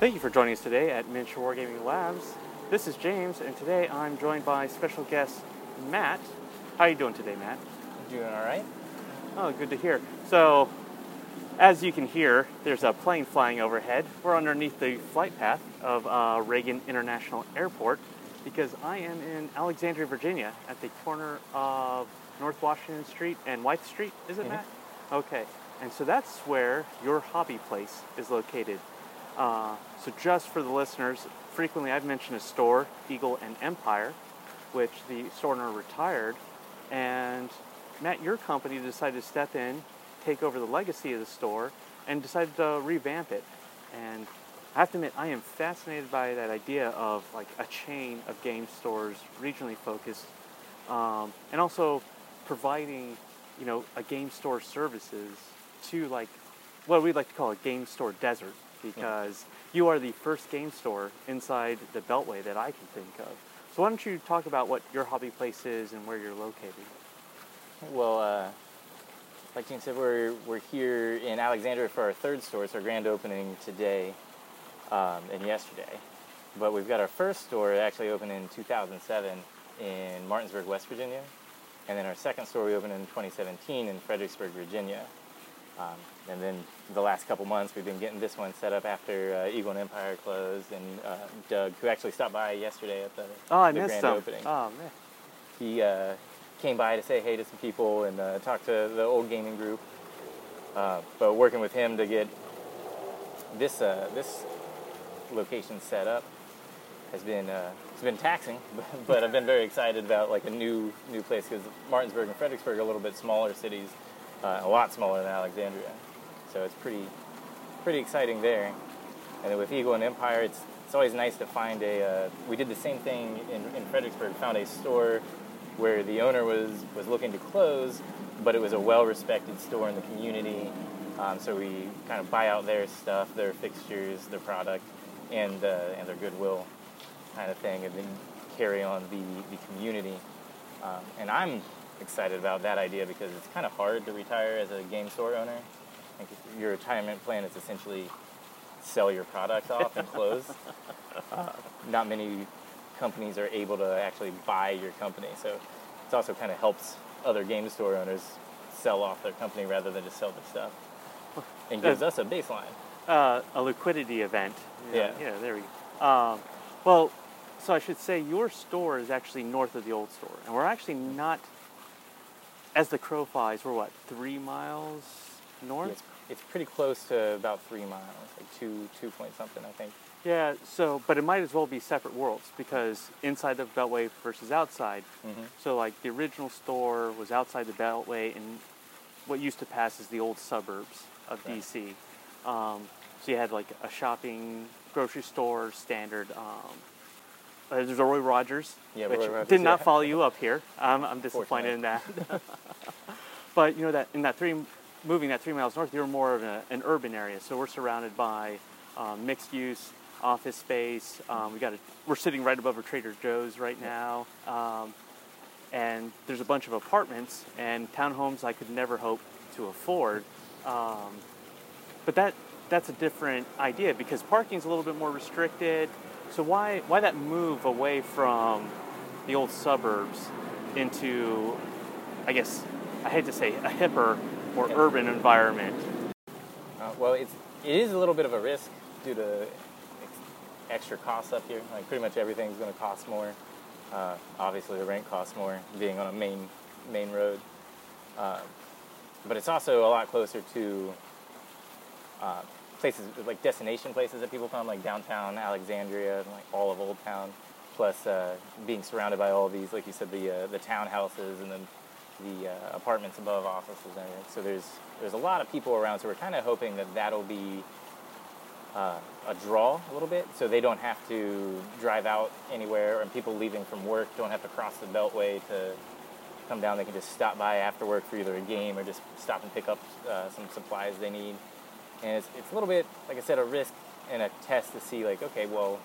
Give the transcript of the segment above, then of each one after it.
Thank you for joining us today at Miniature Wargaming Labs. This is James, and today I'm joined by special guest Matt. How are you doing today, Matt? Doing all right. Oh, good to hear. So, as you can hear, there's a plane flying overhead. We're underneath the flight path of uh, Reagan International Airport because I am in Alexandria, Virginia, at the corner of North Washington Street and White Street. Is it, Mhm. Matt? Okay. And so that's where your hobby place is located. Uh, so, just for the listeners, frequently I've mentioned a store, Eagle and Empire, which the store owner retired. And Matt, your company decided to step in, take over the legacy of the store, and decided to revamp it. And I have to admit, I am fascinated by that idea of like a chain of game stores, regionally focused, um, and also providing, you know, a game store services to like what we'd like to call a game store desert, because you are the first game store inside the Beltway that I can think of. So why don't you talk about what your hobby place is and where you're located? Well, uh, like Gene said, we're, we're here in Alexandria for our third store. It's our grand opening today um, and yesterday. But we've got our first store actually opened in 2007 in Martinsburg, West Virginia. And then our second store we opened in 2017 in Fredericksburg, Virginia. Um, and then the last couple months we've been getting this one set up after uh, Eagle and Empire closed. And uh, Doug, who actually stopped by yesterday at the, Oh, I the missed grand them. opening, Oh man. he uh, came by to say hey to some people and uh, talk to the old gaming group. Uh, but working with him to get this uh, this location set up has been uh, it's been taxing, but I've been very excited about like a new new place because Martinsburg and Fredericksburg are a little bit smaller cities, uh, a lot smaller than Alexandria, so it's pretty pretty exciting there. And then with Eagle and Empire, it's it's always nice to find a. Uh, we did the same thing in, in Fredericksburg. Found a store where the owner was was looking to close, but it was a well-respected store in the community. Um, so we kind of buy out their stuff, their fixtures, their product, and uh, and their goodwill, kind of thing, and then carry on the the community. Um, and I'm excited about that idea because it's kind of hard to retire as a game store owner. I think if your retirement plan is essentially sell your product off and close. Uh, not many companies are able to actually buy your company, so it also kind of helps other game store owners sell off their company rather than just sell their stuff, and gives us a baseline. Uh, a liquidity event. Yeah. Yeah. There we go. Um, well, so I should say your store is actually north of the old store, and we're actually not. As the crow flies, we're what three miles north? It's, it's pretty close to about three miles, like two two point something, I think. Yeah. So, but it might as well be separate worlds because inside the Beltway versus outside. Mhm. So, like the original store was outside the Beltway, and what used to pass as the old suburbs of Right. DC. Um, so you had like a shopping, grocery store, standard. Um, uh, there's Roy Rogers, Yeah, which Roy Rogers, did not yeah. follow you up here. Um, I'm disappointed in that. but you know that in that three, moving that three miles north, you're more of a, an urban area. So we're surrounded by um, mixed use office space. Um, we got a, we're sitting right above a Trader Joe's right now. Um, and there's a bunch of apartments and townhomes I could never hope to afford. Um, but that that's a different idea because parking's a little bit more restricted. So why why that move away from the old suburbs into, I guess, I hate to say a hipper or Yeah. urban environment? Uh, well, it's it is a little bit of a risk due to ex- extra costs up here. Like pretty much everything's going to cost more. Uh, obviously, the rent costs more being on a main main road. Uh, but it's also a lot closer to uh, places like destination places that people come, like downtown Alexandria, and like all of Old Town. Plus, uh, being surrounded by all these, like you said, the uh, the townhouses and then the uh, apartments above offices and everything. So there's there's a lot of people around. So we're kind of hoping that that'll be uh, a draw a little bit, so they don't have to drive out anywhere, and people leaving from work don't have to cross the Beltway to come down. They can just stop by after work for either a game or just stop and pick up uh, some supplies they need. And it's, it's a little bit, like I said, a risk and a test to see, like, okay, well,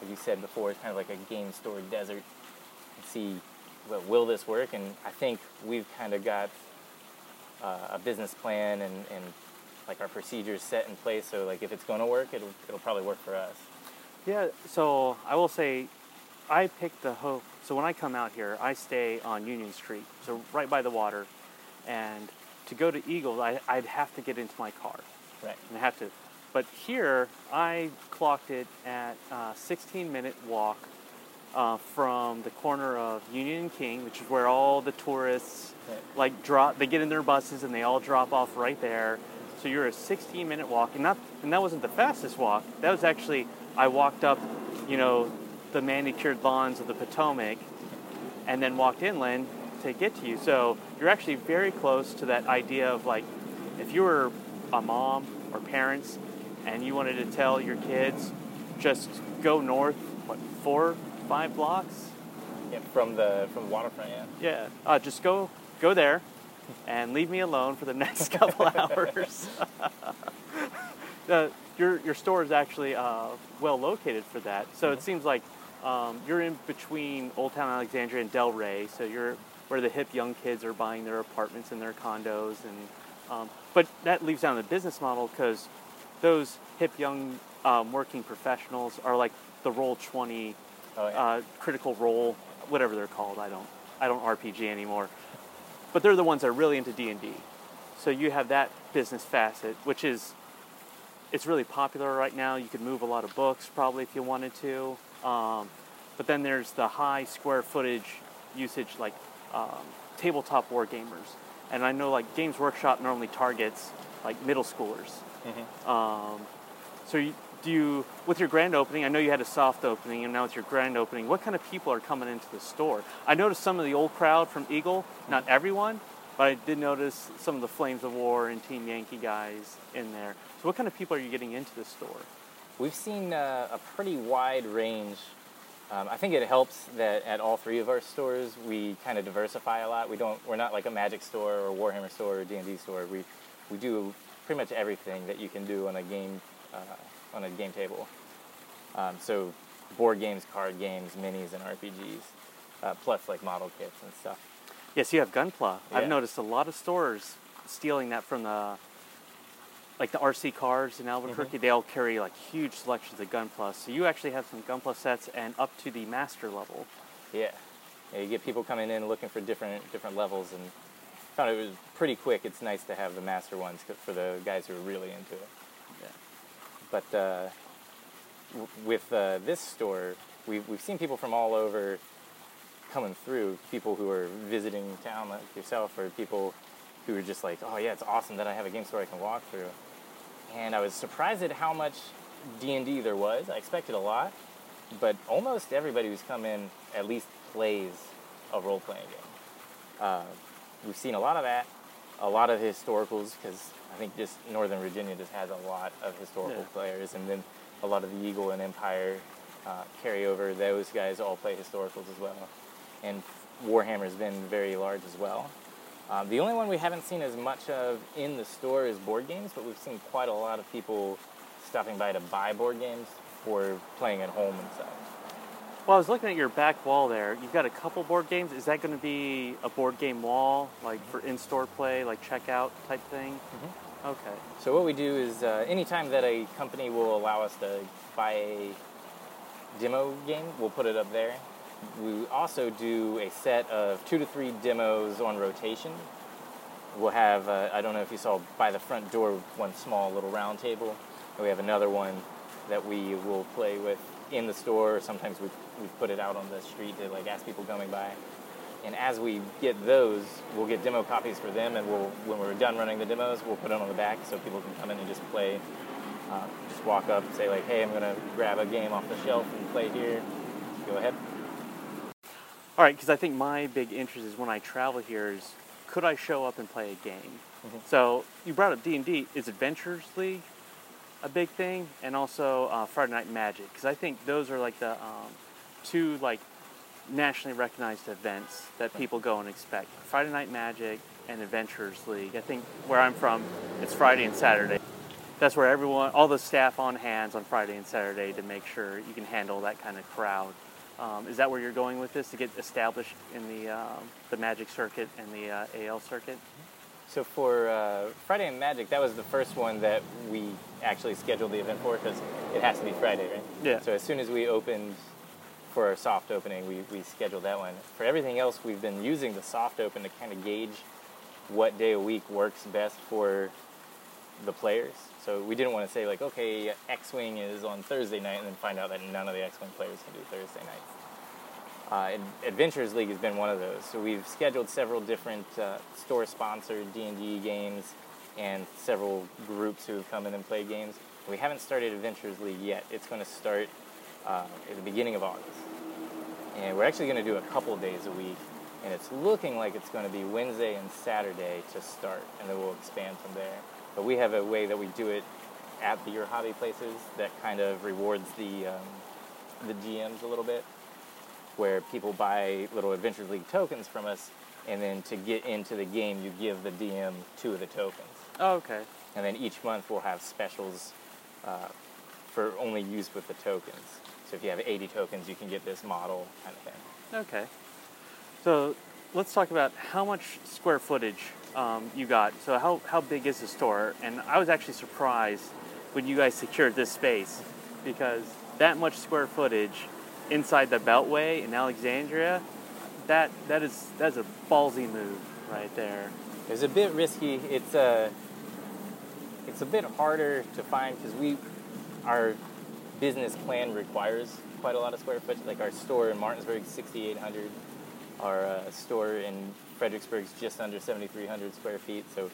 like you said before, it's kind of like a game store desert. And see, well, will this work? And I think we've kind of got uh, a business plan and, and like our procedures set in place. So like if it's going to work, it'll it'll probably work for us. Yeah, so I will say I picked the ho so when I come out here, I stay on Union Street, so right by the water. And to go to Eagles, I, I'd have to get into my car. Right. And I have to. But here, I clocked it at a 16 minute walk uh, from the corner of Union and King, which is where all the tourists Right. like drop. They get in their buses and they all drop off right there. So you're a 16 minute walk, and not and that wasn't the fastest walk. That was actually I walked up, you know, the manicured lawns of the Potomac, and then walked inland to get to you. So you're actually very close to that idea of like, if you were a mom or parents, and you wanted to tell your kids, just go north, what four, five blocks, Yeah, from the from the waterfront. Yeah. yeah, uh, just go go there and leave me alone for the next couple hours. the, your your store is actually uh, well located for that. So it seems like um, you're in between Old Town Alexandria and Del Ray. So you're where the hip young kids are buying their apartments and their condos, and um, but that leaves down the business model because those hip young um, working professionals are like the roll twenty Oh yeah. uh, critical role, whatever they're called. I don't, I don't RPG anymore. But they're the ones that are really into D and D. So you have that business facet, which is, it's really popular right now. You could move a lot of books probably if you wanted to. Um, but then there's the high square footage usage, like um, tabletop war gamers. And I know like Games Workshop normally targets like middle schoolers. Um, so you, do you, with your grand opening, I know you had a soft opening, and now with your grand opening, what kind of people are coming into the store? I noticed some of the old crowd from Eagle, not everyone, but I did notice some of the Flames of War and Team Yankee guys in there. So what kind of people are you getting into the store? We've seen uh, a pretty wide range. Um, I think it helps that at all three of our stores we kind of diversify a lot. We don't. We're not like a Magic store or Warhammer store or D and D store. We we do pretty much everything that you can do on a game uh, on a game table. Um, so board games, card games, minis, and RPGs, uh, plus like model kits and stuff. Yes, you have Gunpla. I've noticed a lot of stores stealing that from the, like the RC cars in Albuquerque. They all carry like huge selections of Gunpla. So you actually have some Gunpla sets and up to the master level. Yeah. yeah, you get people coming in looking for different different levels, and found it was pretty quick. It's nice to have the master ones for the guys who are really into it. Yeah. But uh, w- with uh, this store, we've, we've seen people from all over coming through. People who are visiting town like yourself, or people who are just like, oh yeah, it's awesome that I have a game store I can walk through. And I was surprised at how much D and D there was. I expected a lot, but almost everybody who's come in at least plays a role playing game. Uh, we've seen a lot of that, a lot of historicals because I think just Northern Virginia just has a lot of historical Yeah. players, and then a lot of the Eagle and Empire uh, carry over. Those guys all play historicals as well, and Warhammer's been very large as well. Um, the only one we haven't seen as much of in the store is board games, but we've seen quite a lot of people stopping by to buy board games for playing at home and such. Well, I was looking at your back wall there. You've got a couple board games. Is that going to be a board game wall, like for in-store play, like checkout type thing? Okay. So what we do is uh, anytime that a company will allow us to buy a demo game, we'll put it up there. We also do a set of two to three demos on rotation. We'll have, uh, I don't know if you saw by the front door, one small little round table. And we have another one that we will play with in the store. Sometimes we we put it out on the street to like ask people coming by. And as we get those, we'll get demo copies for them, and we'll when we're done running the demos, we'll put it on the back so people can come in and just play. Uh, just walk up, and say like, "Hey, I'm gonna grab a game off the shelf and play here." Go ahead. All right, because I think my big interest is when I travel here is could I show up and play a game? So you brought up D and D. Is Adventures League a big thing, and also uh, Friday Night Magic? Because I think those are like the um, two like nationally recognized events that people go and expect. Friday Night Magic and Adventures League. I think where I'm from, it's Friday and Saturday. That's where everyone, all the staff on hands on Friday and Saturday to make sure you can handle that kind of crowd. Um, is that where you're going with this to get established in the um, the Magic circuit and the uh, AL circuit? So for uh, Friday and Magic, that was the first one that we actually scheduled the event for because it has to be Friday, right? Yeah. So as soon as we opened for our soft opening, we, we scheduled that one. For everything else, we've been using the soft open to kind of gauge what day a week works best for the players. So we didn't want to say like, okay, X-wing is on Thursday night, and then find out that none of the X-wing players can do Thursday nights. Uh, Ad- Adventures League has been one of those. So we've scheduled several different uh, store-sponsored D&D games and several groups who have come in and played games. We haven't started Adventures League yet. It's going to start uh, at the beginning of August. And we're actually going to do a couple days a week. And it's looking like it's going to be Wednesday and Saturday to start, and then we'll expand from there. But we have a way that we do it at the Your Hobby places that kind of rewards the um, the GMs a little bit, where people buy little Adventures League tokens from us, and then to get into the game, you give the DM two of the tokens. Oh, okay. And then each month we'll have specials uh, for only use with the tokens. So if you have 80 tokens, you can get this model kind of thing. Okay. So let's talk about how much square footage um, you got. So how, how big is the store? And I was actually surprised when you guys secured this space because that much square footage inside the Beltway in Alexandria, that that is that's a ballsy move right there. It's a bit risky. It's a it's a bit harder to find because we our business plan requires quite a lot of square footage. Like our store in Martinsburg, 6,800. Our uh, store in Fredericksburg is just under 7,300 square feet. So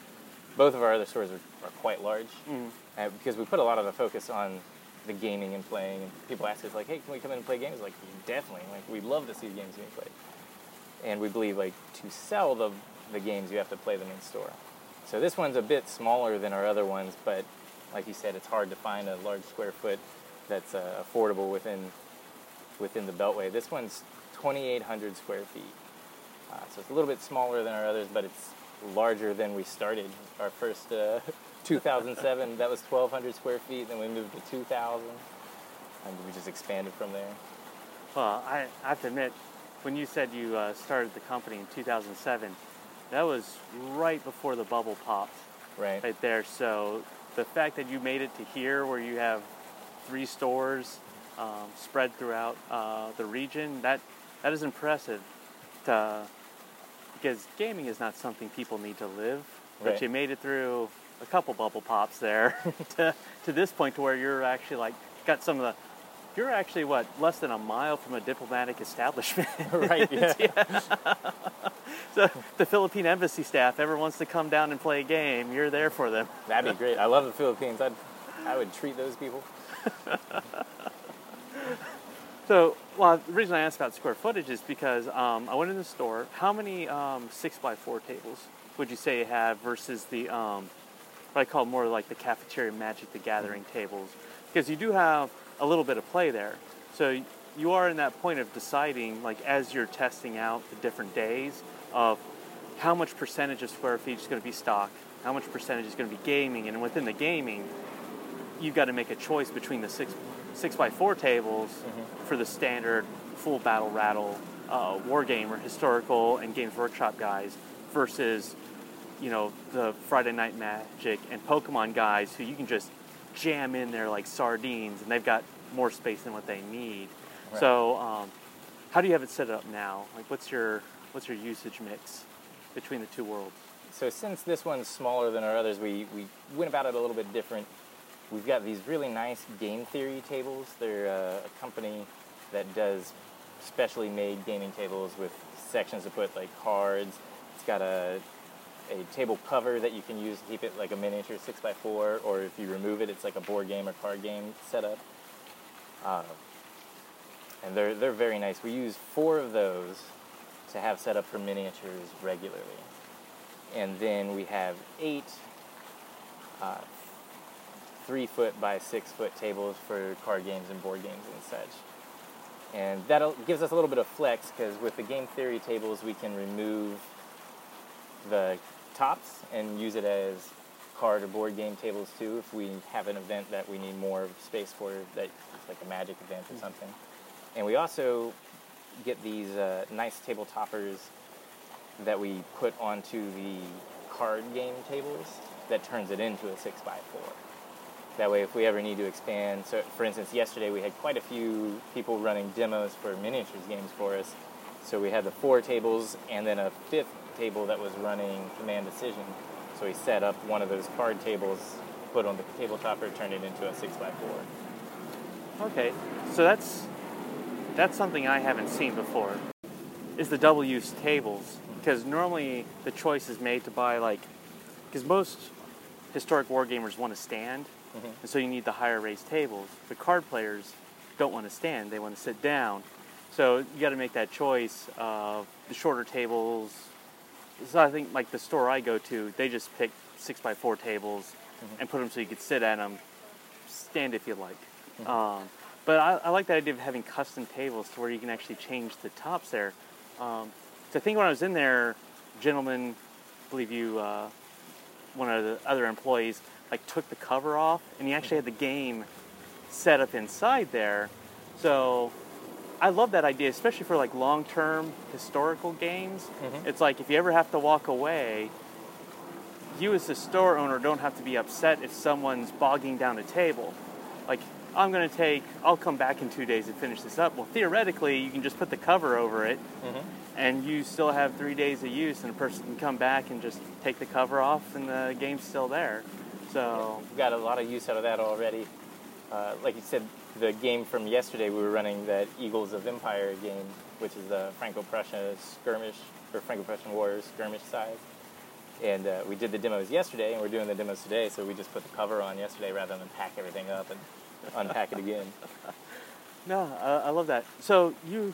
both of our other stores are, are quite large Mhm. uh, because we put a lot of the focus on the gaming and playing. And people ask us like, "Hey, can we come in and play games?" Like, definitely. Like, we'd love to see the games being played. And we believe like to sell the the games, you have to play them in store. So this one's a bit smaller than our other ones, but like you said, it's hard to find a large square foot that's uh, affordable within within the Beltway. This one's 2,800 square feet, uh, so it's a little bit smaller than our others, but it's larger than we started. Our first uh, 2007, that was 1,200 square feet. Then we moved to 2,000, and we just expanded from there. Well, I, I have to admit, when you said you uh, started the company in 2007, that was right before the bubble popped. Right. right there. So the fact that you made it to here, where you have three stores um, spread throughout uh, the region, that that is impressive. To, because gaming is not something people need to live, but you made it through a couple bubble pops there to, to this point to where you're actually like got some of the. You're actually what less than a mile from a diplomatic establishment. right. Yeah. so the Philippine embassy staff ever wants to come down and play a game, you're there for them. That'd be great. I love the Philippines. I'd I would treat those people. So, well, the reason I asked about square footage is because um, I went in the store. How many um, six by four tables would you say you have versus the um, what I call more like the cafeteria Magic the Gathering tables? Because you do have a little bit of play there. So you are in that point of deciding, like as you're testing out the different days, of how much percentage of square feet is going to be stock, how much percentage is going to be gaming, and within the gaming, you've got to make a choice between the six six by four tables for the standard full battle rattle uh, wargamer historical and games workshop guys versus you know the friday night magic and pokemon guys who you can just jam in there like sardines and they've got more space than what they need Right. so um, how do you have it set up now like what's your what's your usage mix between the two worlds So since this one's smaller than our others, we, we went about it a little bit different. We've got these really nice game theory tables. They're uh, a company that does specially made gaming tables with sections to put like cards. It's got a a table cover that you can use to keep it like a miniature six by four, or if you remove it, it's like a board game or card game setup. Uh, and they're they're very nice. We use four of those to have set up for miniatures regularly, and then we have eight uh, three foot by six foot tables for card games and board games and such. And that gives us a little bit of flex because with the game theory tables, we can remove the tops and use it as card or board game tables too if we have an event that we need more space for, that like a magic event or something. And we also get these uh, nice table toppers that we put onto the card game tables that turns it into a six by four. That way, if we ever need to expand, so for instance, yesterday we had quite a few people running demos for miniatures games for us. So we had the four tables and then a fifth table that was running Command Decision. So we set up one of those card tables, put on the table topper, turned it into a six by four. Okay, so that's that's something I haven't seen before. Is the double use tables because normally the choice is made to buy like because most historic wargamers want to stand, Mhm. and so you need the higher raised tables. The card players don't want to stand; they want to sit down. So you got to make that choice of the shorter tables. So I think like the store I go to, they just pick six by four tables and put them so you could sit at them, stand if you like. Um, but I, I like the idea of having custom tables to where you can actually change the tops there. Um, so I think when I was in there, gentlemen, I believe you, uh, one of the other employees, like took the cover off, and he actually had the game set up inside there. So I love that idea, especially for like long-term historical games. Mhm. It's like if you ever have to walk away, you as the store owner don't have to be upset if someone's bogging down a table. Like, I'm going to take, I'll come back in two days and finish this up. Well, theoretically, you can just put the cover over it Mhm. and you still have three days of use, and a person can come back and just take the cover off, and the game's still there. So, We've got a lot of use out of that already. Uh, like you said, the game from yesterday, we were running that Eagles of Empire game, which is the Franco-Prussian skirmish or Franco-Prussian Wars skirmish size. And uh, we did the demos yesterday, and we're doing the demos today. So we just put the cover on yesterday rather than pack everything up and unpack it again. no, I, I love that. So, you,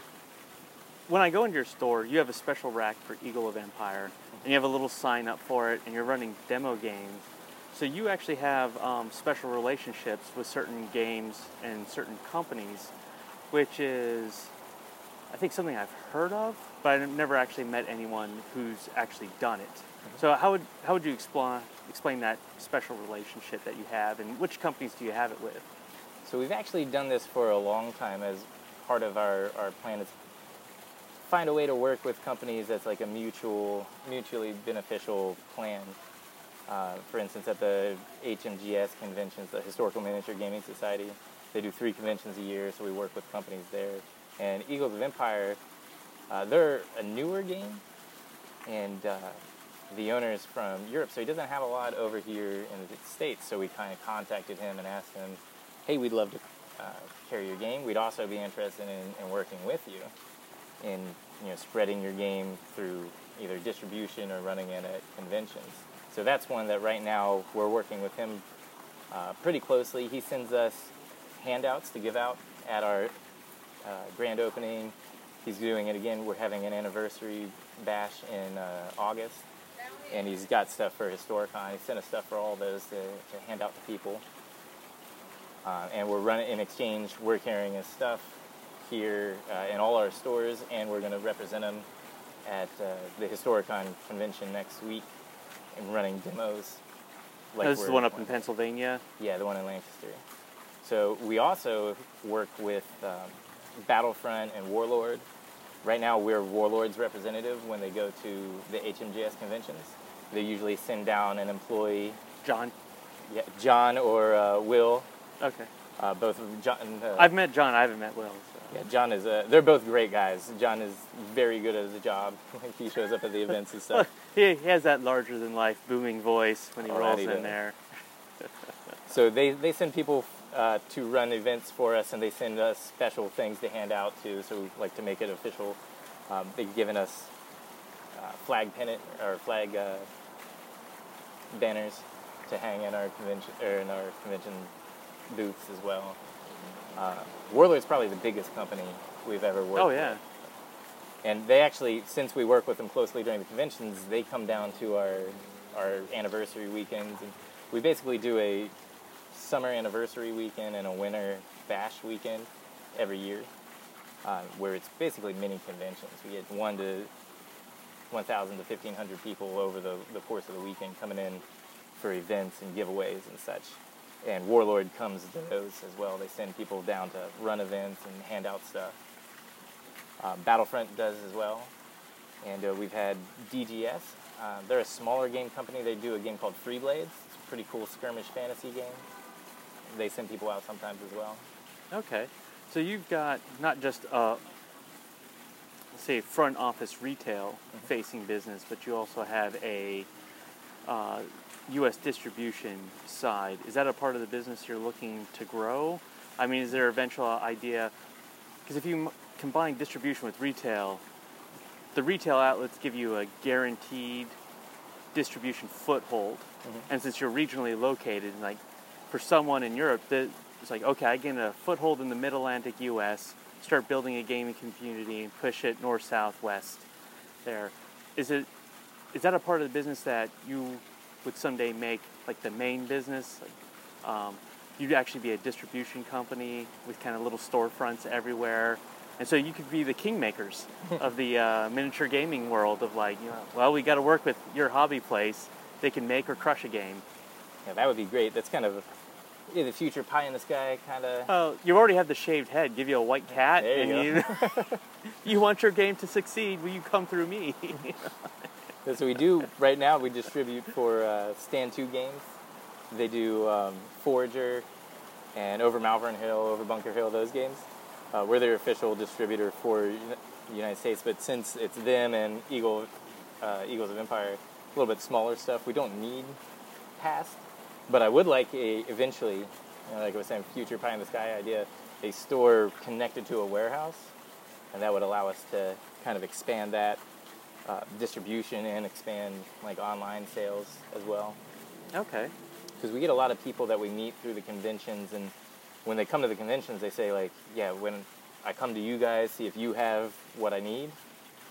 when I go into your store, you have a special rack for Eagle of Empire, and you have a little sign up for it, and you're running demo games. So, you actually have um, special relationships with certain games and certain companies, which is, I think, something I've heard of, but I've never actually met anyone who's actually done it. So, how would, how would you explain, explain that special relationship that you have, and which companies do you have it with? So we've actually done this for a long time as part of our, our plan is find a way to work with companies that's like a mutual, mutually beneficial plan. Uh, for instance, at the HMGS conventions, the Historical Miniature Gaming Society, they do three conventions a year, so we work with companies there. And Eagles of Empire, uh, they're a newer game, and uh, the owner is from Europe, so he doesn't have a lot over here in the States. So we kind of contacted him and asked him, hey, we'd love to uh, carry your game. We'd also be interested in, in working with you in you know spreading your game through either distribution or running it at conventions. So that's one that right now we're working with him uh, pretty closely. He sends us handouts to give out at our uh, grand opening. He's doing it again. We're having an anniversary bash in uh, August, and he's got stuff for Historicon. He sent us stuff for all those to, to hand out to people. Uh, and we're running in exchange. We're carrying his stuff here uh, in all our stores, and we're going to represent him at uh, the Historicon convention next week and running demos. this is the one up in Pennsylvania. yeah, the one in Lancaster. So we also work with um, Battlefront and Warlord. Right now, we're Warlord's representative when they go to the HMGS conventions. They usually send down an employee, John. yeah, John or uh, Will. Okay. Uh, both of John. Uh, I've met John. I haven't met Will. Yeah, John is. a. they're both great guys. John is very good at his job. he shows up at the events and stuff. He, he has that larger than life booming voice when he Oh, rolls in does. there. So they, they send people uh, to run events for us, and they send us special things to hand out to. So we like to make it official. Um, they've given us uh, flag pennant or flag uh, banners to hang in our convention or in our convention booths as well. Uh, Warlord's probably the biggest company we've ever worked. Oh with. yeah. And they actually, since we work with them closely during the conventions, they come down to our our anniversary weekends, and we basically do a summer anniversary weekend and a winter bash weekend every year, uh, where it's basically mini conventions. We get one to 1,000 to 1,500 people over the, the course of the weekend coming in for events and giveaways and such. And Warlord comes to those as well. They send people down to run events and hand out stuff. Uh, Battlefront does as well. And uh, we've had DGS. Uh, they're a smaller game company. They do a game called Freeblades. It's a pretty cool skirmish fantasy game. They send people out sometimes as well. Okay. So you've got not just a say front office retail facing business, but you also have a uh, U.S. distribution side. Is that a part of the business you're looking to grow? I mean, is there a eventual idea? Because if you m- combine distribution with retail, the retail outlets give you a guaranteed distribution foothold, mm-hmm. and since you're regionally located, like for someone in Europe, that it's like okay, I get a foothold in the Mid Atlantic U.S. Start building a gaming community and push it north, south, west. There, is it? Is that a part of the business that you would someday make like the main business? Like, um, you'd actually be a distribution company with kind of little storefronts everywhere. And so you could be the kingmakers of the uh, miniature gaming world of like, you know, well, we got to work with your hobby place. They can make or crush a game. Yeah, that would be great. That's kind of yeah, the future pie in the sky kind of. Oh, you already have the shaved head. Give you a white cat, There you and you you want your game to succeed. Will you come through me? What we do right now. We distribute for uh, Stand 2 games. They do um, Forager and over Malvern Hill, over Bunker Hill, those games. Uh, we're their official distributor for United States, but since it's them and Eagle, uh, Eagles of Empire, a little bit smaller stuff, we don't need past. But I would like a eventually, you know, like I was saying, future pie in the sky idea, a store connected to a warehouse, and that would allow us to kind of expand that uh, distribution and expand like online sales as well. okay. Because we get a lot of people that we meet through the conventions, and when they come to the conventions, they say like, "Yeah, when I come to you guys, see if you have what I need,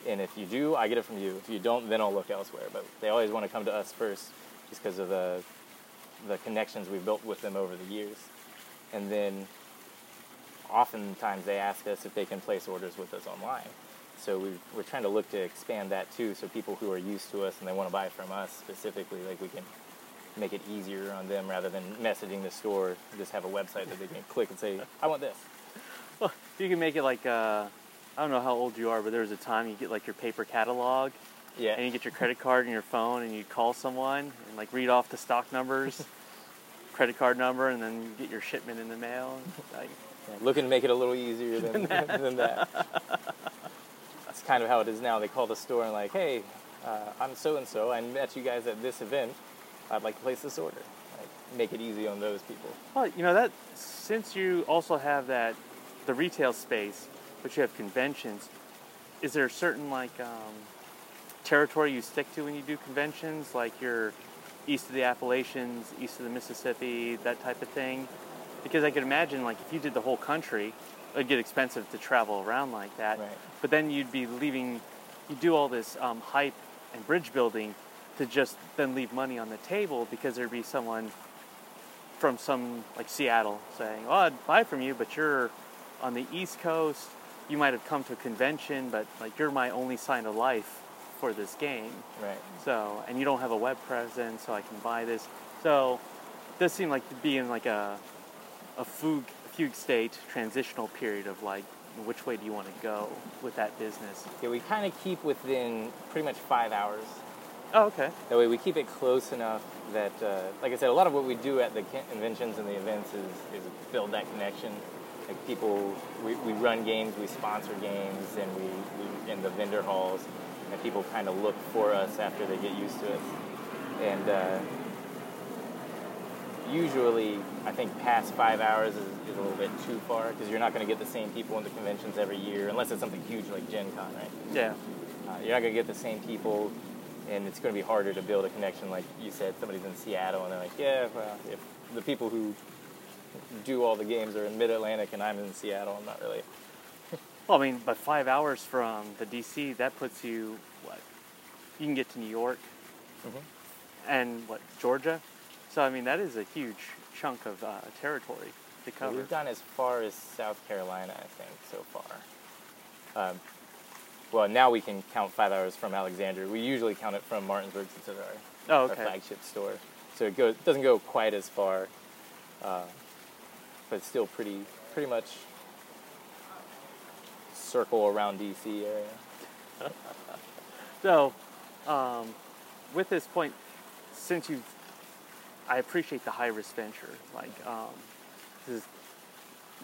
and if you do, I get it from you. If you don't, then I'll look elsewhere." But they always want to come to us first, just because of the the connections we've built with them over the years, and then oftentimes they ask us if they can place orders with us online. So we, we're trying to look to expand that too, so people who are used to us and they want to buy from us specifically, like we can make it easier on them rather than messaging the store. Just have a website that they can click and say, "I want this." Well, you can make it like uh, I don't know how old you are, but there was a time you get like your paper catalog, Yeah, and you get your credit card and your phone, and you call someone and like read off the stock numbers, credit card number, and then you get your shipment in the mail. Like, Yeah, looking to make it a little easier than, than that. Kind of how it is now. They call the store and like, "Hey, uh, I'm so and so. I met you guys at this event. I'd like to place this order." Like, make it easy on those people. Well, you know that since you also have that the retail space, but you have conventions. Is there a certain like um, territory you stick to when you do conventions, like you're east of the Appalachians, east of the Mississippi, that type of thing? Because I could imagine like if you did the whole country, it'd get expensive to travel around like that. Right. But then you'd be leaving, you do all this um, hype and bridge building to just then leave money on the table because there'd be someone from some like Seattle saying, "Oh, I'd buy from you, but you're on the East Coast. You might have come to a convention, but like you're my only sign of life for this game. Right. So, and you don't have a web presence, so I can buy this. So, it does seem like to be in like a a fugue fugue state transitional period of like which way do you want to go with that business? Yeah, we kind of keep within pretty much five hours. Oh, okay. That way, we keep it close enough that, uh, like I said, a lot of what we do at the conventions and the events is, is build that connection. Like people, we, we run games, we sponsor games, and we, we in the vendor halls, and people kind of look for us after they get used to us. And uh, usually, I think past five hours is, is a little bit too far because you're not going to get the same people in the conventions every year unless it's something huge like Gen Con, right? Yeah. Uh, you're not going to get the same people, and it's going to be harder to build a connection. Like you said, somebody's in Seattle, and they're like, yeah, well, if the people who do all the games are in Mid Atlantic and I'm in Seattle, I'm not really. Well, I mean, but five hours from the DC, that puts you what? You can get to New York and what Georgia. So I mean, that is a huge chunk of uh, territory to cover. we've gone as far as South Carolina, I think, so far. Um, well, now we can count five hours from Alexandria. We usually count it from Martinsburg since it's our, Oh, our flagship store. So it goes doesn't go quite as far, uh, but still pretty pretty much circle around DC area. So, um, with this point, since you've, I appreciate the high risk venture. Like, um, this is,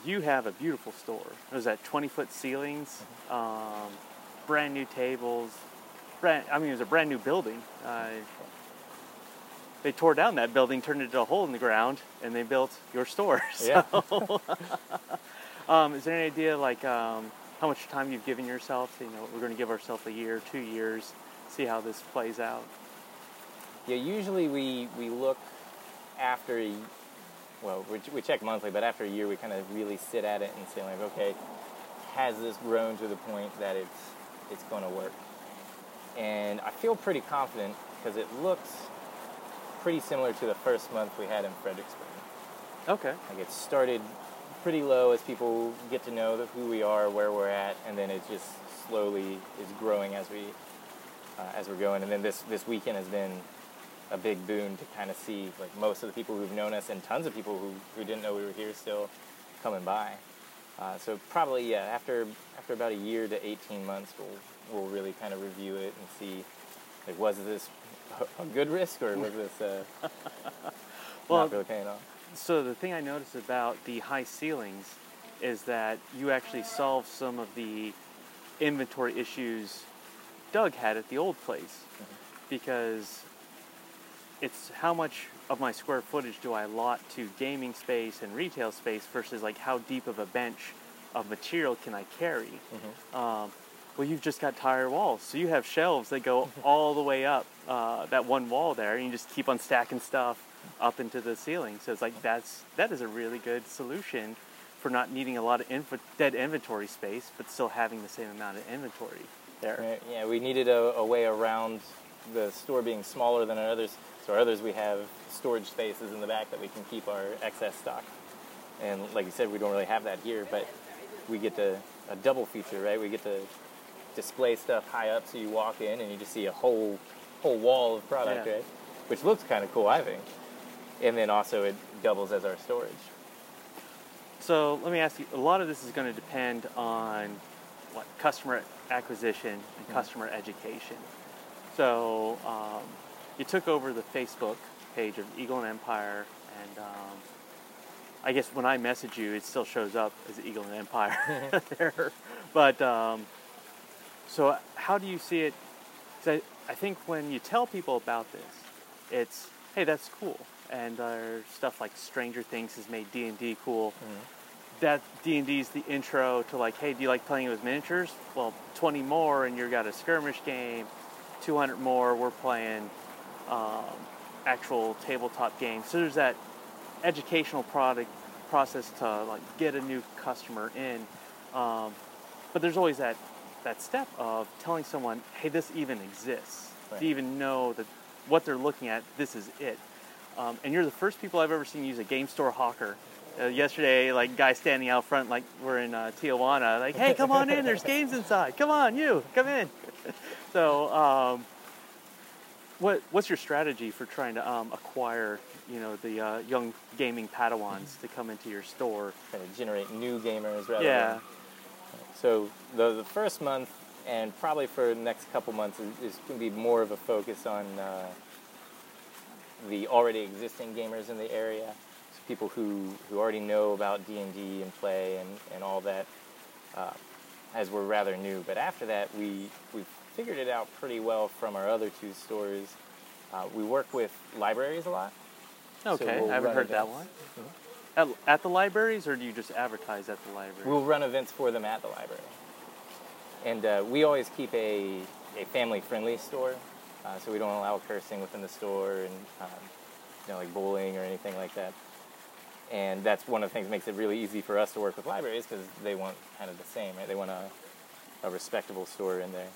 you have a beautiful store. There's that 20 foot ceilings, um, brand new tables. Brand, I mean, it was a brand new building. Uh, they tore down that building, turned it into a hole in the ground, and they built your store. Yeah. Um, is there any idea like um, how much time you've given yourself? You know, we're going to give ourselves a year, two years, see how this plays out. Yeah, usually we, we look after, a, well, we, we check monthly, but after a year we kind of really sit at it and say like, okay, has this grown to the point that it's, it's going to work? And I feel pretty confident because it looks pretty similar to the first month we had in Fredericksburg. Okay. Like it started pretty low as people get to know who we are, where we're at, and then it just slowly is growing as we uh, as we're going. And then this this weekend has been a big boon to kind of see like most of the people who've known us and tons of people who, who didn't know we were here still coming by. Uh, so probably yeah, after after about a year to 18 months, we'll we'll really kind of review it and see like was this a good risk or was this uh, Well, not really paying off? So the thing I noticed about the high ceilings is that you actually solve some of the inventory issues Doug had at the old place because it's how much of my square footage do I allot to gaming space and retail space versus like how deep of a bench of material can I carry. Um, well, you've just got tire walls, so you have shelves that go all the way up uh, that one wall there, and you just keep on stacking stuff up into the ceiling. So it's like that's that is a really good solution for not needing a lot of inf- dead inventory space, but still having the same amount of inventory there. Yeah, we needed a, a way around the store being smaller than others. So our others, we have storage spaces in the back that we can keep our excess stock. And like you said, we don't really have that here, but we get to a double feature, right? We get to display stuff high up, so you walk in and you just see a whole whole wall of product, Yeah. right? Which looks kind of cool, I think. And then also it doubles as our storage. So let me ask you, a lot of this is going to depend on what customer acquisition and customer education. So um, you took over the Facebook page of Eagle and Empire, and um, I guess when I message you, it still shows up as Eagle and Empire there. But um, so how do you see it? I, I think when you tell people about this, it's hey, that's cool, and uh, stuff like Stranger Things has made D and D cool. That D and D is the intro to like, hey, do you like playing with miniatures? Well, 20 more, and you've got a skirmish game. 200 more, we're playing um, actual tabletop games. So there's that educational product process to like get a new customer in. Um, but there's always that that step of telling someone, hey, this even exists. Right. To even know that what they're looking at, this is it. Um, and you're the first people I've ever seen use a game store hawker. Uh, yesterday, like guy standing out front, like we're in uh, Tijuana, like, hey, come on in. There's games inside. Come on, you, come in. so, um, what what's your strategy for trying to um, acquire, you know, the uh, young gaming Padawans to come into your store? Kind of generate new gamers rather Yeah. than So the, the first month and probably for the next couple months is, is going to be more of a focus on uh, the already existing gamers in the area, so people who, who already know about D and D and play and, and all that, uh, as we're rather new. But after that, we we figured it out pretty well from our other two stores. Uh, we work with libraries a lot. So Okay, we'll I haven't heard that events. one. At, at the libraries, or do you just advertise at the library? We'll run events for them at the library. And uh, we always keep a, a family friendly store, uh, so we don't allow cursing within the store and um, you know, like bullying or anything like that. And that's one of the things that makes it really easy for us to work with libraries because they want kind of the same, right? They want a, a respectable store in there.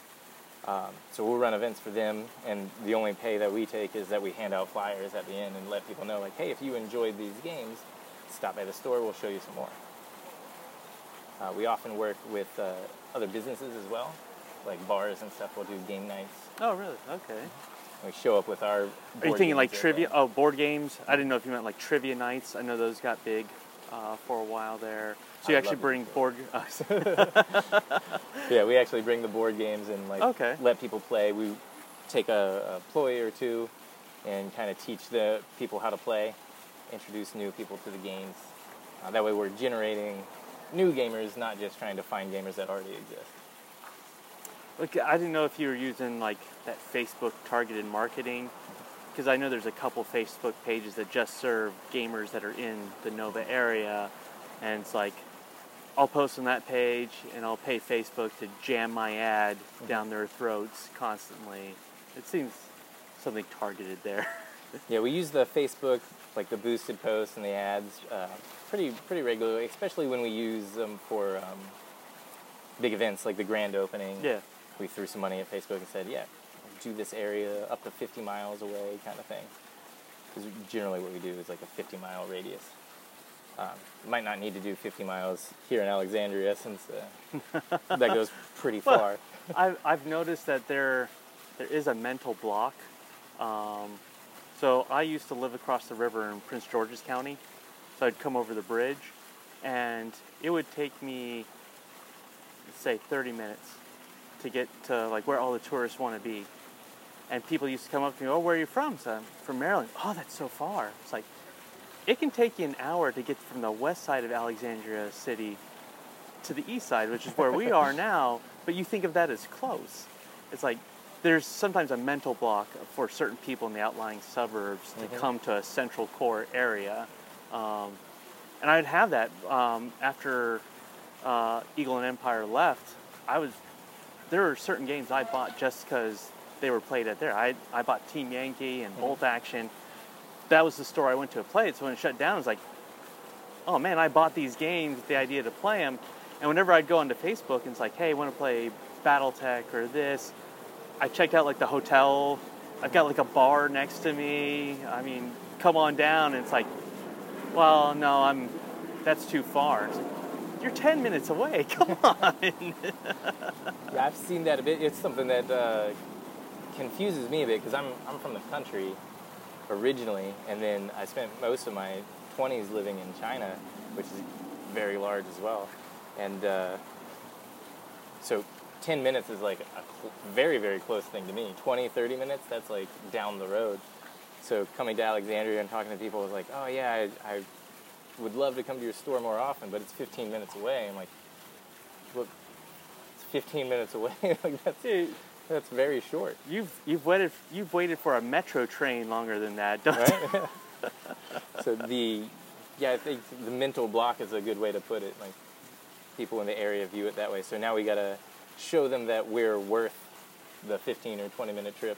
Um, so we'll run events for them, and the only pay that we take is that we hand out flyers at the end and let people know, like, hey, if you enjoyed these games, stop by the store, we'll show you some more. Uh, we often work with uh, other businesses as well, like bars and stuff. We'll do game nights. oh, really? Okay. We show up with our. Are you thinking like trivia? Oh, board games. I didn't know if you meant like trivia nights. I know those got big uh, for a while there. So you I'd actually bring board. Yeah, we actually bring the board games and like Okay. let people play. We take a, a ploy or two and kind of teach the people how to play, introduce new people to the games. Uh, that way, we're generating new gamers, not just trying to find gamers that already exist. Look, I didn't know if you were using like that Facebook targeted marketing, because I know there's a couple Facebook pages that just serve gamers that are in the Nova area, and it's like I'll post on that page and I'll pay Facebook to jam my ad down their throats constantly. It seems something targeted there. Yeah, we use the Facebook, like the boosted posts and the ads, uh, pretty pretty regularly, especially when we use them for um, big events like the grand opening. yeah. We threw some money at Facebook and said, yeah, do this area up to 50 miles away, kind of thing. Because generally what we do is like a 50 mile radius. Um, might not need to do 50 miles here in Alexandria since uh, that goes pretty Well, far. I've, I've noticed that there there is a mental block. Um, so I used to live across the river in Prince George's County. So I'd come over the bridge, and it would take me, say, 30 minutes to get to like where all the tourists want to be. And people used to come up to me, "Oh, where are you from?" So I'm from Maryland. Oh, that's so far. It's like it can take you an hour to get from the west side of Alexandria City to the east side, which is where we are now, but you think of that as close. It's like there's sometimes a mental block for certain people in the outlying suburbs to Mhm. come to a central core area. Um, and I'd have that um, after uh, Eagle and Empire left. I was there were certain games I bought just because they were played at there. I, I bought Team Yankee and Mhm. Bolt Action. That was the store I went to play it. So when it shut down, it was like, oh man, I bought these games with the idea to play them. And whenever I'd go onto Facebook and it's like, hey, want to play BattleTech or this, I checked out like the hotel. I've got like a bar next to me. I mean, come on down. And it's like, well, no, I'm. That's too far. It's like, You're 10 minutes away. Come on. Yeah, I've seen that a bit. It's something that uh, confuses me a bit because I'm, I'm from the country originally, and then I spent most of my 20s living in China, which is very large as well. And uh, so 10 minutes is like a cl- very, very close thing to me. 20, 30 minutes, that's like down the road. So coming to Alexandria and talking to people was like, oh yeah, I, I would love to come to your store more often, but it's 15 minutes away. I'm like, look, it's 15 minutes away. like that's Dude, that's very short, you've you've waited you've waited for a metro train longer than that, don't you? right? so the yeah, I think the mental block is a good way to put it. Like people in the area view it that way. So now we gotta show them that we're worth the 15 or 20 minute trip.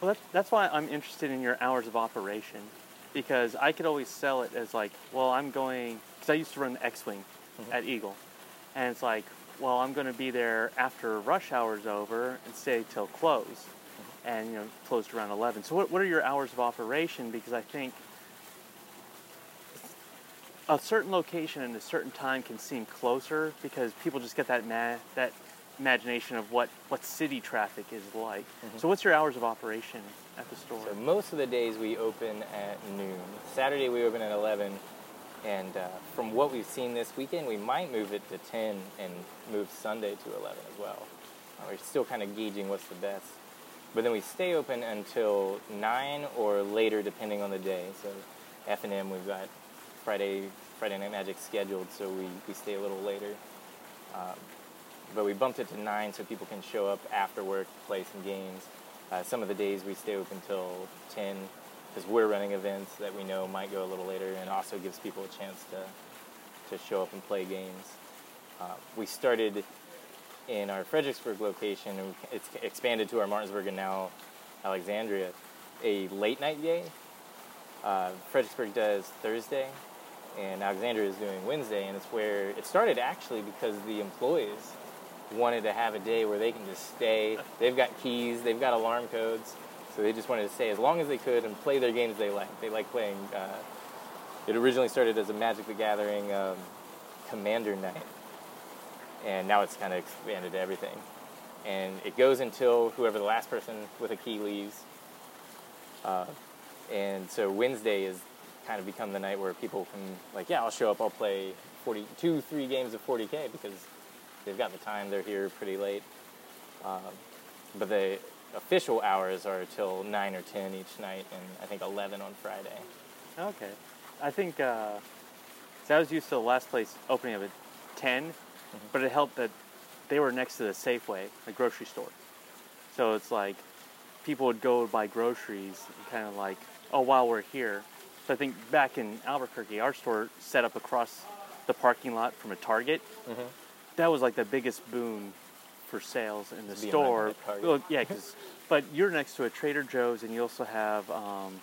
Well, that's, that's why I'm interested in your hours of operation because I could always sell it as like, well, I'm going because I used to run the X-wing Mhm. at Eagle, and it's like, well, I'm going to be there after rush hour's over and stay till close, and you know, closed around 11. So, what, what are your hours of operation? Because I think a certain location and a certain time can seem closer because people just get that ma- that imagination of what what city traffic is like. Mhm. So, what's your hours of operation at the store? So most of the days we open at noon. Saturday we open at 11, and uh, from what we've seen this weekend, we might move it to 10 and move Sunday to 11 as well. Uh, we're still kind of gauging what's the best. But then we stay open until 9 or later, depending on the day. So F&M, we've got Friday Friday Night Magic scheduled, so we, we stay a little later. Um, but we bumped it to 9 so people can show up after work, play some games. Uh, some of the days we stay open till 10 because we're running events that we know might go a little later and also gives people a chance to, to show up and play games. Uh, we started in our Fredericksburg location and it's expanded to our Martinsburg and now Alexandria, a late night game. Uh, Fredericksburg does Thursday and Alexandria is doing Wednesday and it's where it started actually because the employees wanted to have a day where they can just stay. They've got keys, they've got alarm codes, so they just wanted to stay as long as they could and play their games they like. They like playing. Uh, it originally started as a Magic the Gathering um, Commander night, and now it's kind of expanded to everything. And it goes until whoever the last person with a key leaves. Uh, and so Wednesday is kind of become the night where people can like, yeah, I'll show up, I'll play 42, three games of 40k because they've got the time. They're here pretty late. Um, but the official hours are till nine or ten each night, and I think eleven on Friday. Okay. I think uh, so I was used to the last place opening up at 10, but it helped that they were next to the Safeway, the grocery store. So it's like people would go buy groceries and kind of like, oh, while we're here. So I think back in Albuquerque, our store set up across the parking lot from a Target. Mm-hmm. That was like the biggest boon for sales in the store. right by Target. Well, yeah, 'cause- but you're next to a Trader Joe's, and you also have um,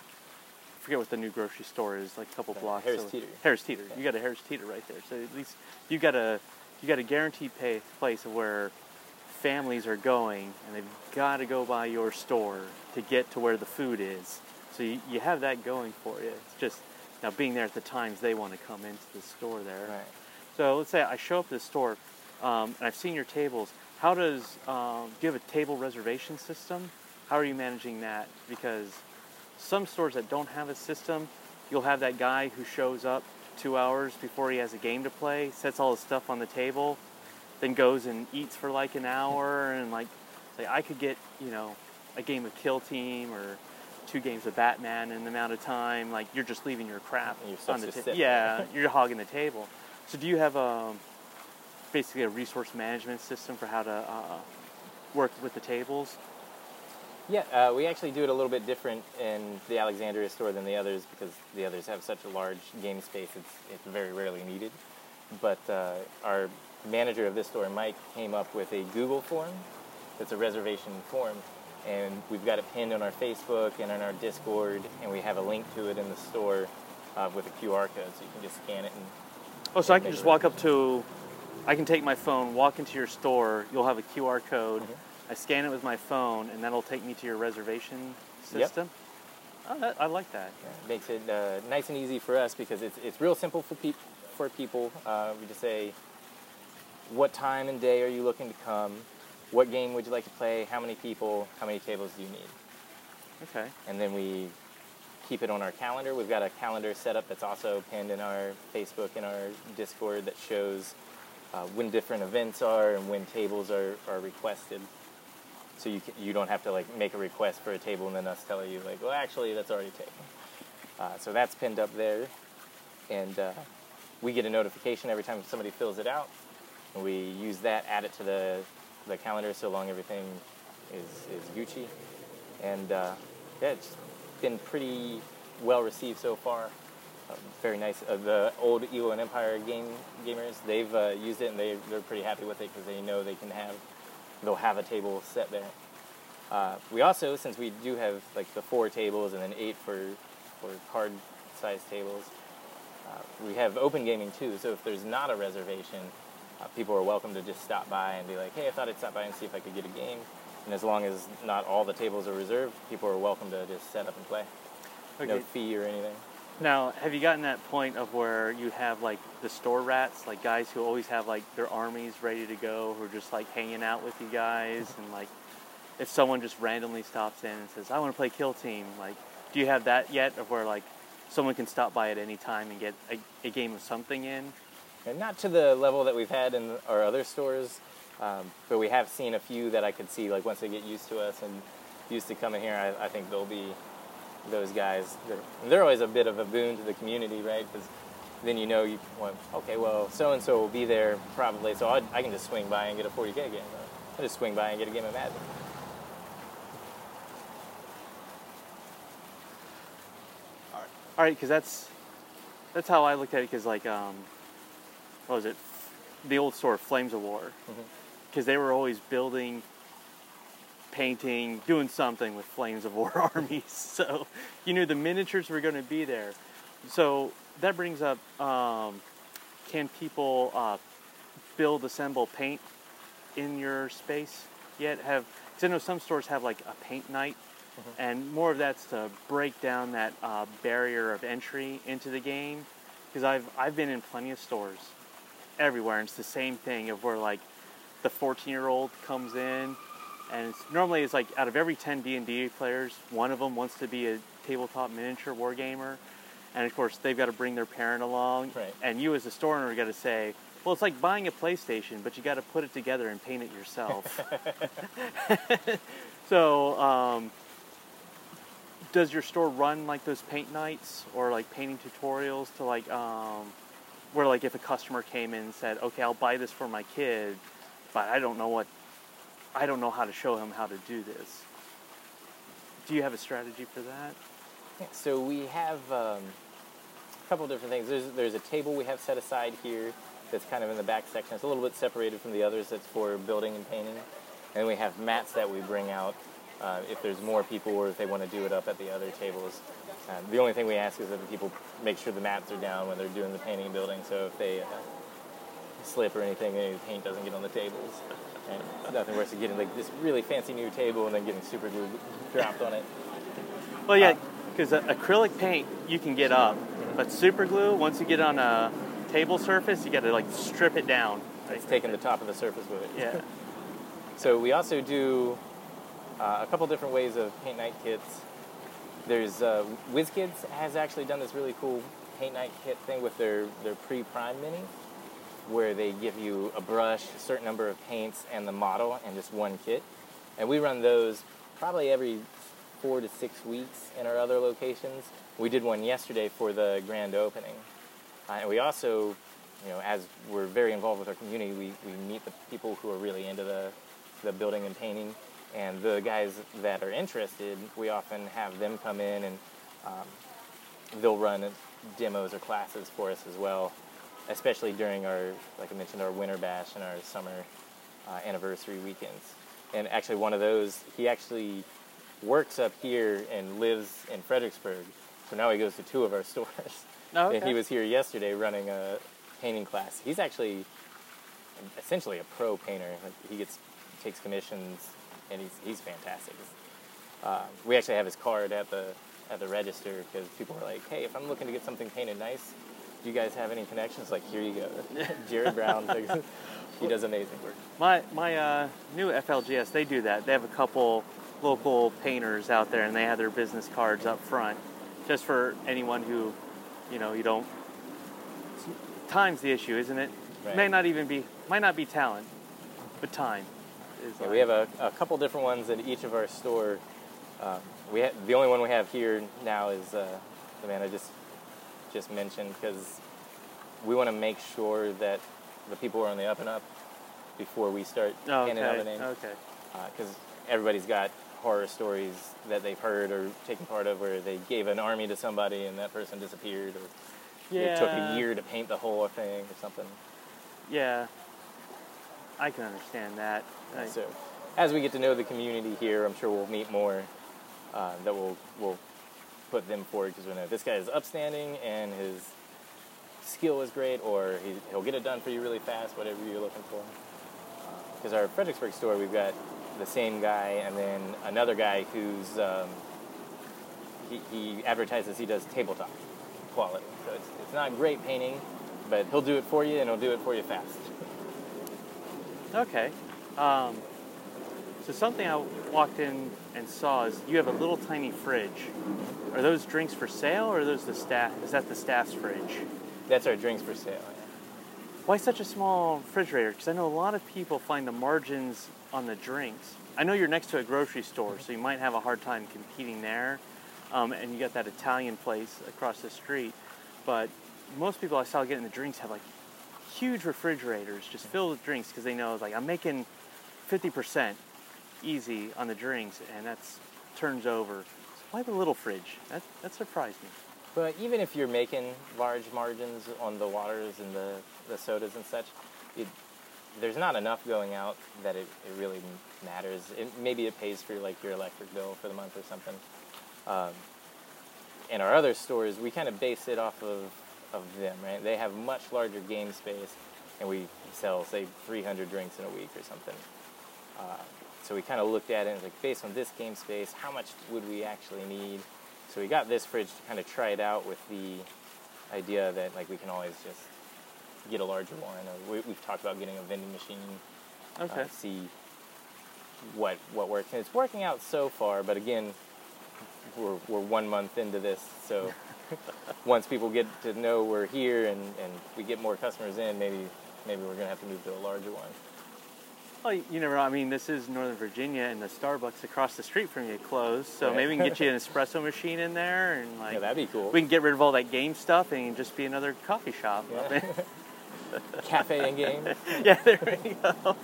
I forget what the new grocery store is, like a couple Uh, blocks. Harris away. Teeter. Harris Teeter. You got a Harris Teeter right there. So at least you got a you got a guaranteed pay place of where families are going, and they've got to go by your store to get to where the food is. So you, you have that going for you. It's just now being there at the times they want to come into the store there. Right. So let's say I show up at the store, um, and I've seen your tables. How does um, do you have a table reservation system? How are you managing that? Because some stores that don't have a system, you'll have that guy who shows up two hours before he has a game to play, sets all his stuff on the table, then goes and eats for like an hour, and like say I could get you know a game of Kill Team or two games of Batman in the amount of time. Like you're just leaving your crap on the table. Yeah, you're hogging the table. So do you have a basically a resource management system for how to uh, work with the tables? Yeah, uh, we actually do it a little bit different in the Alexandria store than the others because the others have such a large game space. It's it's very rarely needed. But uh, our manager of this store, Mike, came up with a Google form. That's a reservation form, and we've got it pinned on our Facebook and on our Discord, and we have a link to it in the store uh, with a QR code, so you can just scan it and Oh, so I can just walk up to, I can take my phone, walk into your store. You'll have a QR code. Mhm. I scan it with my phone, and that'll take me to your reservation system. Yep. Oh, that, I like that. Yeah, makes it uh, nice and easy for us because it's, it's real simple for, peop- for people. Uh, we just say, what time and day are you looking to come? What game would you like to play? How many people? How many tables do you need? Okay. And then we keep it on our calendar. We've got a calendar set up that's also pinned in our Facebook and our Discord that shows uh, when different events are and when tables are, are requested. So you, can, you don't have to like make a request for a table and then us tell you like, well, actually that's already taken. Uh, so that's pinned up there, and uh, we get a notification every time somebody fills it out, and we use that, add it to the the calendar so long everything is is Gucci, and uh, yeah, it's been pretty well received so far. Very nice. Uh, the old Eagle and Empire game gamers, they've uh, used it and they they're pretty happy with it because they know they can have they'll have a table set there. Uh, we also, since we do have like the four tables and then eight for for card sized tables, uh, we have open gaming too. So if there's not a reservation, uh, people are welcome to just stop by and be like, "Hey, I thought I'd stop by and see if I could get a game." And as long as not all the tables are reserved, people are welcome to just set up and play. No fee or anything. Now, have you gotten that point of where you have like the store rats, like guys who always have like their armies ready to go, who are just like hanging out with you guys, and like if someone just randomly stops in and says, "I want to play Kill Team," like, do you have that yet, of where like someone can stop by at any time and get a, a game of something in? And not to the level that we've had in our other stores, um, but we have seen a few that I could see, like once they get used to us and used to coming here, I, I think they'll be those guys. They're, they're always a bit of a boon to the community, right? Because then you know, you well, okay, well, so and so will be there probably, so I, I can just swing by and get a 40k game. I just swing by and get a game of Madden. All right, because that's that's how I looked at it. Because like, um, what was it? The old store, Flames of War, because they were always building, painting, doing something with Flames of War armies. So you knew the miniatures were going to be there. So that brings up: um, Can people uh, build, assemble, paint in your space yet? Have because I know some stores have like a paint night and more of that's to break down that uh, barrier of entry into the game because I've I've been in plenty of stores everywhere and it's the same thing of where like the 14 year old comes in and it's normally it's like out of every 10 D&D players one of them wants to be a tabletop miniature wargamer. And of course they've got to bring their parent along. Right. and you as a store owner got to say well it's like buying a PlayStation but you got to put it together and paint it yourself. So, um, does your store run like those paint nights or like painting tutorials to like, um, where like if a customer came in and said, okay, I'll buy this for my kid, but I don't know what, I don't know how to show him how to do this. Do you have a strategy for that? So we have um, a couple different things. There's, there's a table we have set aside here that's kind of in the back section. It's a little bit separated from the others. That's for building and painting. And we have mats that we bring out uh, if there's more people or if they want to do it up at the other tables. Um, the only thing we ask is that the people make sure the mats are down when they're doing the painting and building. So if they uh, slip or anything, any paint doesn't get on the tables. And nothing worse than getting like this really fancy new table and then getting super glue dropped on it. Well, yeah, because acrylic paint you can get up, but super glue once you get on a table surface, you got to like strip it down. It's taking the top of the surface with it. Yeah. So we also do uh, a couple different ways of paint night kits. There's uh, WizKids has actually done this really cool paint night kit thing with their their pre-prime mini, where they give you a brush, a certain number of paints, and the model, and just one kit. And we run those probably every four to six weeks in our other locations. We did one yesterday for the grand opening. Uh, and we also, you know, as we're very involved with our community, we, we meet the people who are really into the, the building and painting. And the guys that are interested, we often have them come in and um, they'll run demos or classes for us as well, especially during our, like I mentioned, our winter bash and our summer uh, anniversary weekends. And actually, one of those, he actually works up here and lives in Fredericksburg. So now he goes to two of our stores. Oh, And he was here yesterday running a painting class. He's actually essentially a pro painter. Like, He gets takes commissions, and he's he's fantastic. Uh, we actually have his card at the at the register because people are like, "Hey, if I'm looking to get something painted nice, do you guys have any connections?" Like, here you go, Jared Brown. like, he does amazing work. My my uh, new FLGS, they do that. They have a couple local painters out there, and they have their business cards up front, just for anyone who, you know, you don't. Time's the issue, isn't it? Right. May not even be might not be talent, but time. Yeah, we have a, a couple different ones at each of our store. Um, we ha- the only one we have here now is uh, the man I just just mentioned because we want to make sure that the people are on the up and up before we start Oh, handing out a okay. Okay. Because everybody's got horror stories that they've heard or taken part of where they gave an army to somebody and that person disappeared or Yeah. it took a year to paint the whole thing or something. Yeah. I can understand that. I- So, as we get to know the community here, I'm sure we'll meet more uh, that will will put them forward because we know this guy is upstanding and his skill is great, or he, he'll get it done for you really fast, whatever you're looking for. Because our Fredericksburg store, we've got the same guy and then another guy who's um, he, he advertises he does tabletop quality. So it's, it's not great painting, but he'll do it for you and he'll do it for you fast. Okay. Um, so something I walked in and saw is you have a little tiny fridge. Are those drinks for sale, or are those the staff? Is that the staff's fridge? That's our drinks for sale. Why such a small refrigerator? Because I know a lot of people find the margins on the drinks. I know you're next to a grocery store, so you might have a hard time competing there. Um, and you got that Italian place across the street. But most people I saw getting the drinks have like huge refrigerators just filled with drinks because they know like I'm making 50% easy on the drinks, and that's turns over. So why the little fridge? That that surprised me. But even if you're making large margins on the waters and the, the sodas and such, it, there's not enough going out that it, it really matters. It, maybe it pays for like your electric bill for the month or something. Um, in our other stores, we kind of base it off of, of them, right? They have much larger game space, and we sell, say, 300 drinks in a week or something. Uh, so we kind of looked at it and was like, based on this game space, how much would we actually need? So we got this fridge to kind of try it out with the idea that like we can always just get a larger one. Or we, we've talked about getting a vending machine. Okay. Uh, see what what works. And it's working out so far, but again, we're we're one month into this, so once people get to know we're here and, and we get more customers in, maybe maybe we're gonna have to move to a larger one. Well, you never know. I mean, this is Northern Virginia, and the Starbucks across the street from you closed. So Right. maybe we can get you an espresso machine in there, and like Yeah, that'd be cool. we can get rid of all that game stuff, and just be another coffee shop. Yeah. Cafe and game. yeah, there we go.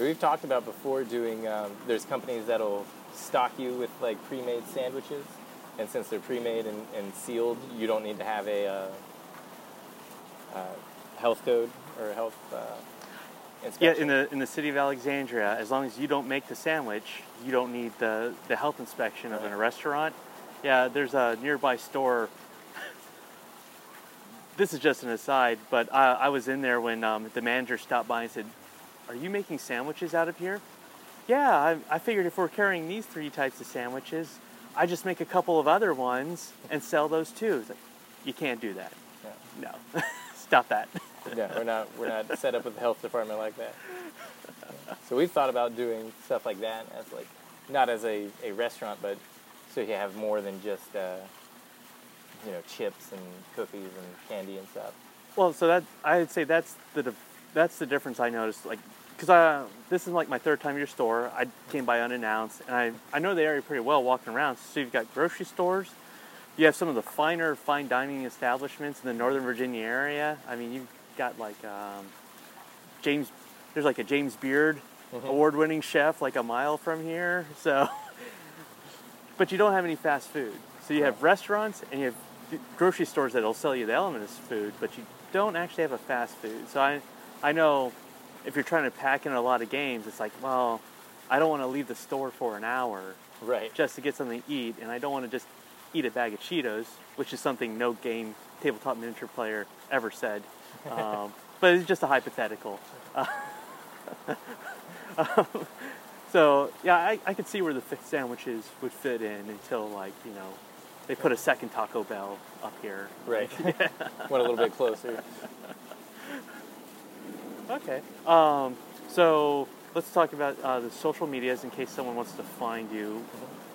We've talked about before doing. Um, there's companies that'll stock you with like pre-made sandwiches, and since they're pre-made and, and sealed, you don't need to have a uh, uh, health code or health uh, Yeah, in the in the city of Alexandria, as long as you don't make the sandwich, you don't need the the health inspection of in a restaurant. Yeah, there's a nearby store. This is just an aside, but I, I was in there when um, the manager stopped by and said, "Are you making sandwiches out of here?" Yeah, I, I figured if we're carrying these three types of sandwiches, I just make a couple of other ones and sell those too. Like, you can't do that. Yeah. No, stop that. Yeah, we're not we're not set up with the health department like that. So we've thought about doing stuff like that as like not as a, a restaurant, but so you have more than just uh, you know chips and cookies and candy and stuff. Well, so that I'd say that's the that's the difference I noticed. Like, because I this is like my third time at your store. I came by unannounced, and I I know the area pretty well walking around. So you've got grocery stores, you have some of the finer fine dining establishments in the Northern Virginia area. I mean, you've got like um, James. There's like a James Beard Mhm. award-winning chef like a mile from here. So, but you don't have any fast food. So you have restaurants and you have grocery stores that'll sell you the elements food, but you don't actually have a fast food. So I, I know if you're trying to pack in a lot of games, it's like, well, I don't want to leave the store for an hour Right. just to get something to eat, and I don't want to just eat a bag of Cheetos, which is something no game tabletop miniature player ever said. Um, but it's just a hypothetical. Uh, so yeah, I, I could see where the sandwiches would fit in until like you know they put a second Taco Bell up here. Right. Went a little bit closer. Okay. Um, so let's talk about uh, the social medias in case someone wants to find you.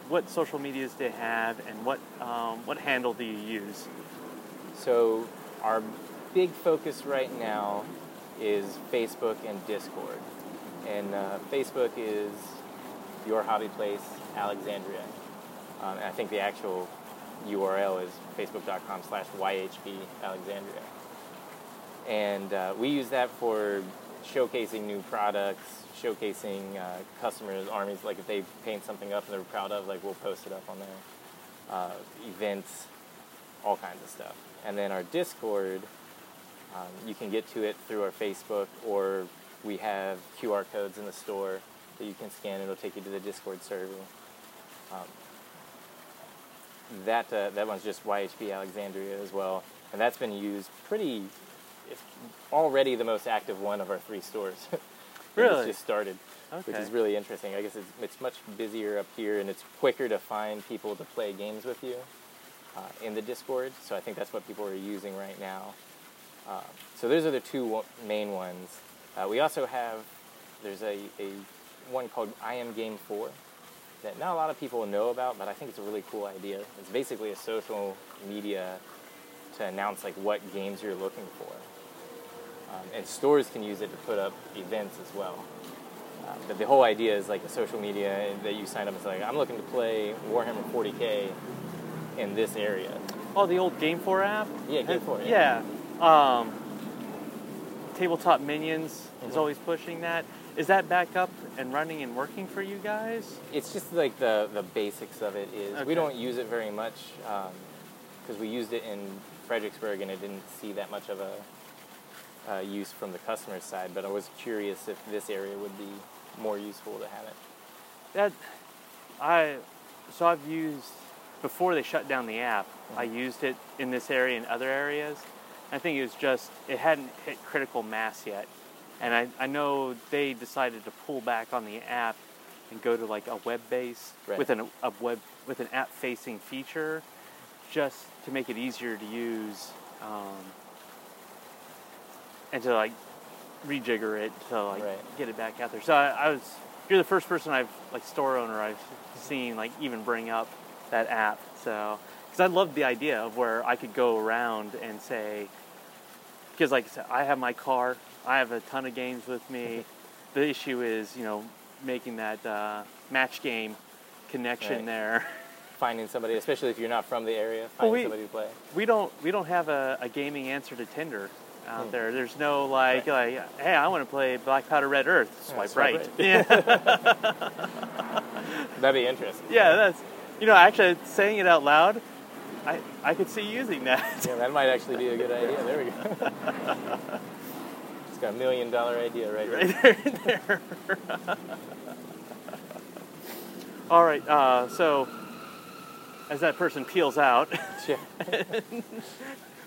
What social medias do you have, and what um, what handle do you use? So our big focus right now is Facebook and Discord. And uh, Facebook is your hobby place, Alexandria. Um, and I think the actual URL is facebook.com slash YHB Alexandria. And uh, we use that for showcasing new products, showcasing uh, customers, armies, like if they paint something up and they're proud of, like we'll post it up on there. Uh, events, all kinds of stuff. And then our Discord, um, you can get to it through our Facebook, or we have QR codes in the store that you can scan. It'll take you to the Discord server. Um, that uh, that one's just YHB Alexandria as well, and that's been used pretty. It's already the most active one of our three stores. Really? It's just started, which is really interesting. I guess it's, it's much busier up here, and it's quicker to find people to play games with you uh, in the Discord. So I think that's what people are using right now. Uh, so those are the two main ones. Uh, we also have there's a, a one called I Am Game Four that not a lot of people know about, but I think it's a really cool idea. It's basically a social media to announce like what games you're looking for, um, and stores can use it to put up events as well. Uh, but the whole idea is like a social media that you sign up. It's like I'm looking to play Warhammer 40k in this area. Oh, the old Game 4 app? Yeah, Game Uh, 4, Yeah. Um, Tabletop Minions is Mhm. always pushing that. Is that back up and running and working for you guys? It's just like the the basics of it is Okay. we don't use it very much because we used it in Fredericksburg and it didn't see that much of a uh, use from the customer side. But I was curious if this area would be more useful to have it. That I so I've used before they shut down the app. I used it in this area and other areas. I think it was just it hadn't hit critical mass yet, and I, I know they decided to pull back on the app and go to like a web base Right. with an a web with an app facing feature, just to make it easier to use, um, and to like rejigger it to like Right. get it back out there. So I, I was you're the first person I've like store owner I've seen like even bring up that app. So because I loved the idea of where I could go around and say because like I said, I have my car I have a ton of games with me. the issue is, you know, making that uh, match game connection Right. there. Finding somebody, especially if you're not from the area, Well, finding we- somebody to play. We don't we don't have a, a gaming answer to Tinder out Hmm. there. There's no like like hey, I want to play Black Powder Red Earth. Yeah, Swipe, swipe right. right. Yeah. That'd be interesting. yeah, that's you know actually saying it out loud. I, I could see using that. Yeah, that might actually be a good idea. There we go. it's got a million dollar idea right, there. right there, there. All right. Uh, so, as that person peels out,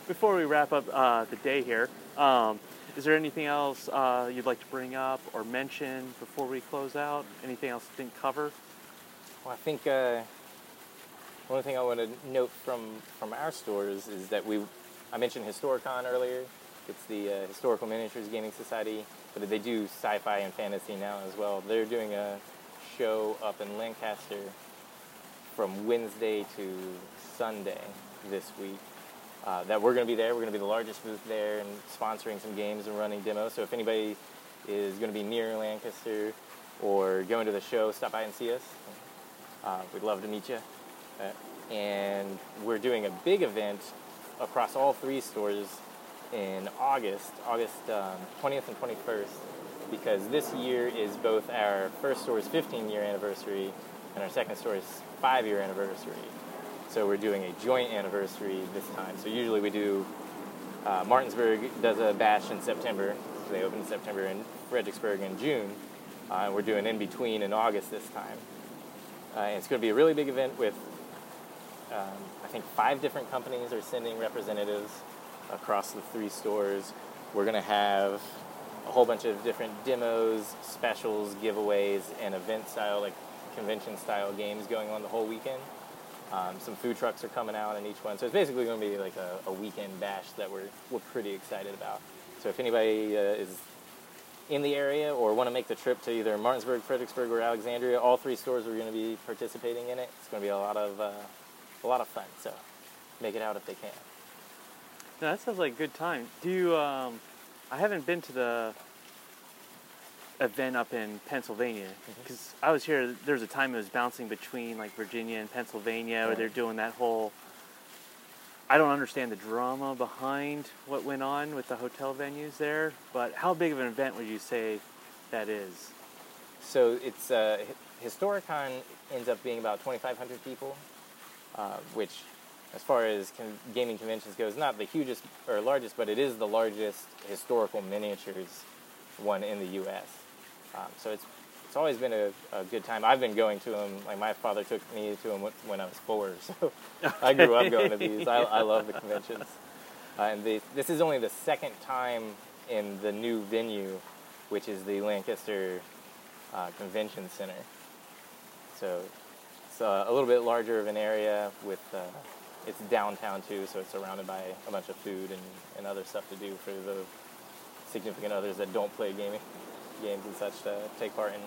before we wrap up uh, the day here, um, is there anything else uh, you'd like to bring up or mention before we close out? Anything else we didn't cover? Well, I think uh, one thing I want to note from from our stores is that we, I mentioned Historicon earlier. It's the uh, Historical Miniatures Gaming Society, but they do sci-fi and fantasy now as well. They're doing a show up in Lancaster from Wednesday to Sunday this week. Uh, that we're going to be there. We're going to be the largest booth there and sponsoring some games and running demos. So if anybody is going to be near Lancaster or going to the show, stop by and see us. Uh, we'd love to meet you. Uh, and we're doing a big event across all three stores in August, August um, 20th and 21st, because this year is both our first store's 15 year anniversary and our second store's five year anniversary. So we're doing a joint anniversary this time. So usually we do uh, Martinsburg does a bash in September. So they open in September and Fredericksburg in June. Uh, and we're doing in between in August this time. Uh, and it's going to be a really big event with, um, I think, five different companies are sending representatives across the three stores. We're going to have a whole bunch of different demos, specials, giveaways, and event style, like convention style games going on the whole weekend. Um, some food trucks are coming out in each one. So it's basically going to be like a, a weekend bash that we're, we're pretty excited about. So if anybody uh, is in the area or want to make the trip to either Martinsburg, Fredericksburg, or Alexandria, all three stores are going to be participating in it. It's going to be a lot of uh, a lot of fun. So make it out if they can. No, that sounds like a good time. Do you? Um, I haven't been to the event up in Pennsylvania because I was here. There was a time it was bouncing between like Virginia and Pennsylvania, where they're doing that whole. I don't understand the drama behind what went on with the hotel venues there, but how big of an event would you say that is? So it's uh, Historicon ends up being about 2,500 people, uh, which, as far as con- gaming conventions goes, not the hugest or largest, but it is the largest historical miniatures one in the U.S. Um, so it's it's always been a, a good time. I've been going to them. Like my father took me to them when I was four, so I grew up going to these. I, I love the conventions, uh, and the, this is only the second time in the new venue, which is the Lancaster uh, Convention Center. So it's uh, a little bit larger of an area with uh, it's downtown too, so it's surrounded by a bunch of food and, and other stuff to do for the significant others that don't play gaming games and such to take part in.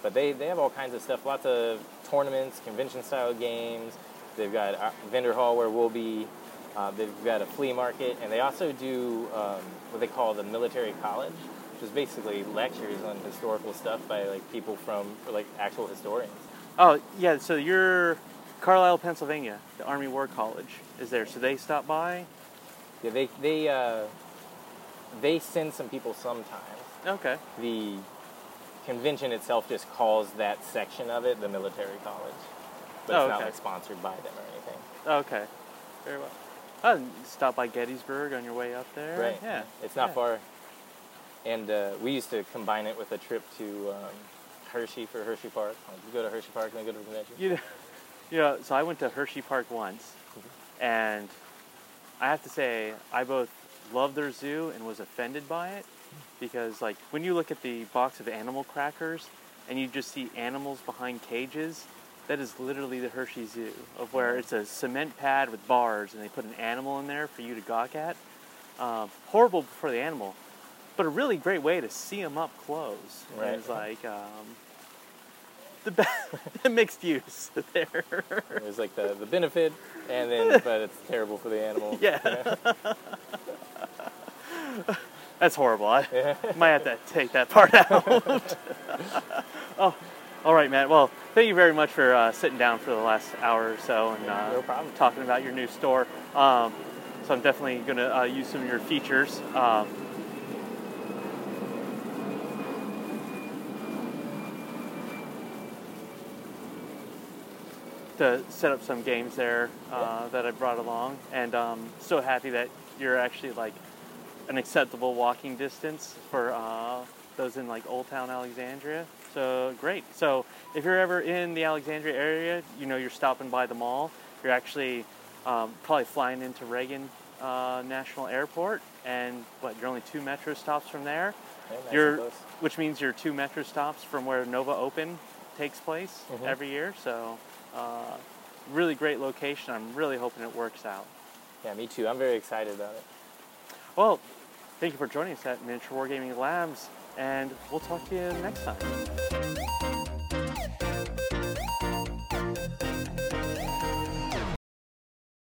But they, they have all kinds of stuff, lots of tournaments, convention style games. They've got a vendor hall where we'll be. Uh, they've got a flea market, and they also do um, what they call the military college, which is basically lectures on historical stuff by like people from like actual historians. Oh yeah, so you're Carlisle, Pennsylvania. The Army War College is there, so they stop by. Yeah, they they uh, they send some people sometimes. Okay. The convention itself just calls that section of it the military college, but Oh, it's not okay. like sponsored by them or anything. Okay, very well. Oh, stop by Gettysburg on your way up there. Right. Yeah. It's not yeah. far. And uh, we used to combine it with a trip to um, Hershey for Hershey Park. Like, you go to Hershey Park and then go to the convention. You know, you know, so I went to Hershey Park once, and I have to say I both loved their zoo and was offended by it because, like, when you look at the box of animal crackers and you just see animals behind cages, that is literally the Hershey Zoo, of where it's a cement pad with bars and they put an animal in there for you to gawk at. Um, horrible for the animal, but a really great way to see them up close. And Right. It's like um, the, be- the mixed use there. There's like the, the benefit, and then but it's terrible for the animal. Yeah. That's horrible. I might have to take that part out. oh, all right, Matt. Well, thank you very much for uh, sitting down for the last hour or so and uh, No problem. talking about your new store. Um, so I'm definitely going to uh, use some of your features. Um, to set up some games there uh, that I brought along, and um, so happy that you're actually like an acceptable walking distance for uh, those in like Old Town Alexandria. So great. So if you're ever in the Alexandria area, you know you're stopping by the mall. You're actually um, probably flying into Reagan uh, National Airport, and what you're only two metro stops from there. Yeah, nice You're, which means you're two metro stops from where Nova Open takes place Mhm. every year. So, uh, really great location. I'm really hoping it works out. Yeah, me too. I'm very excited about it. Well, thank you for joining us at Miniature Wargaming Labs, and we'll talk to you next time.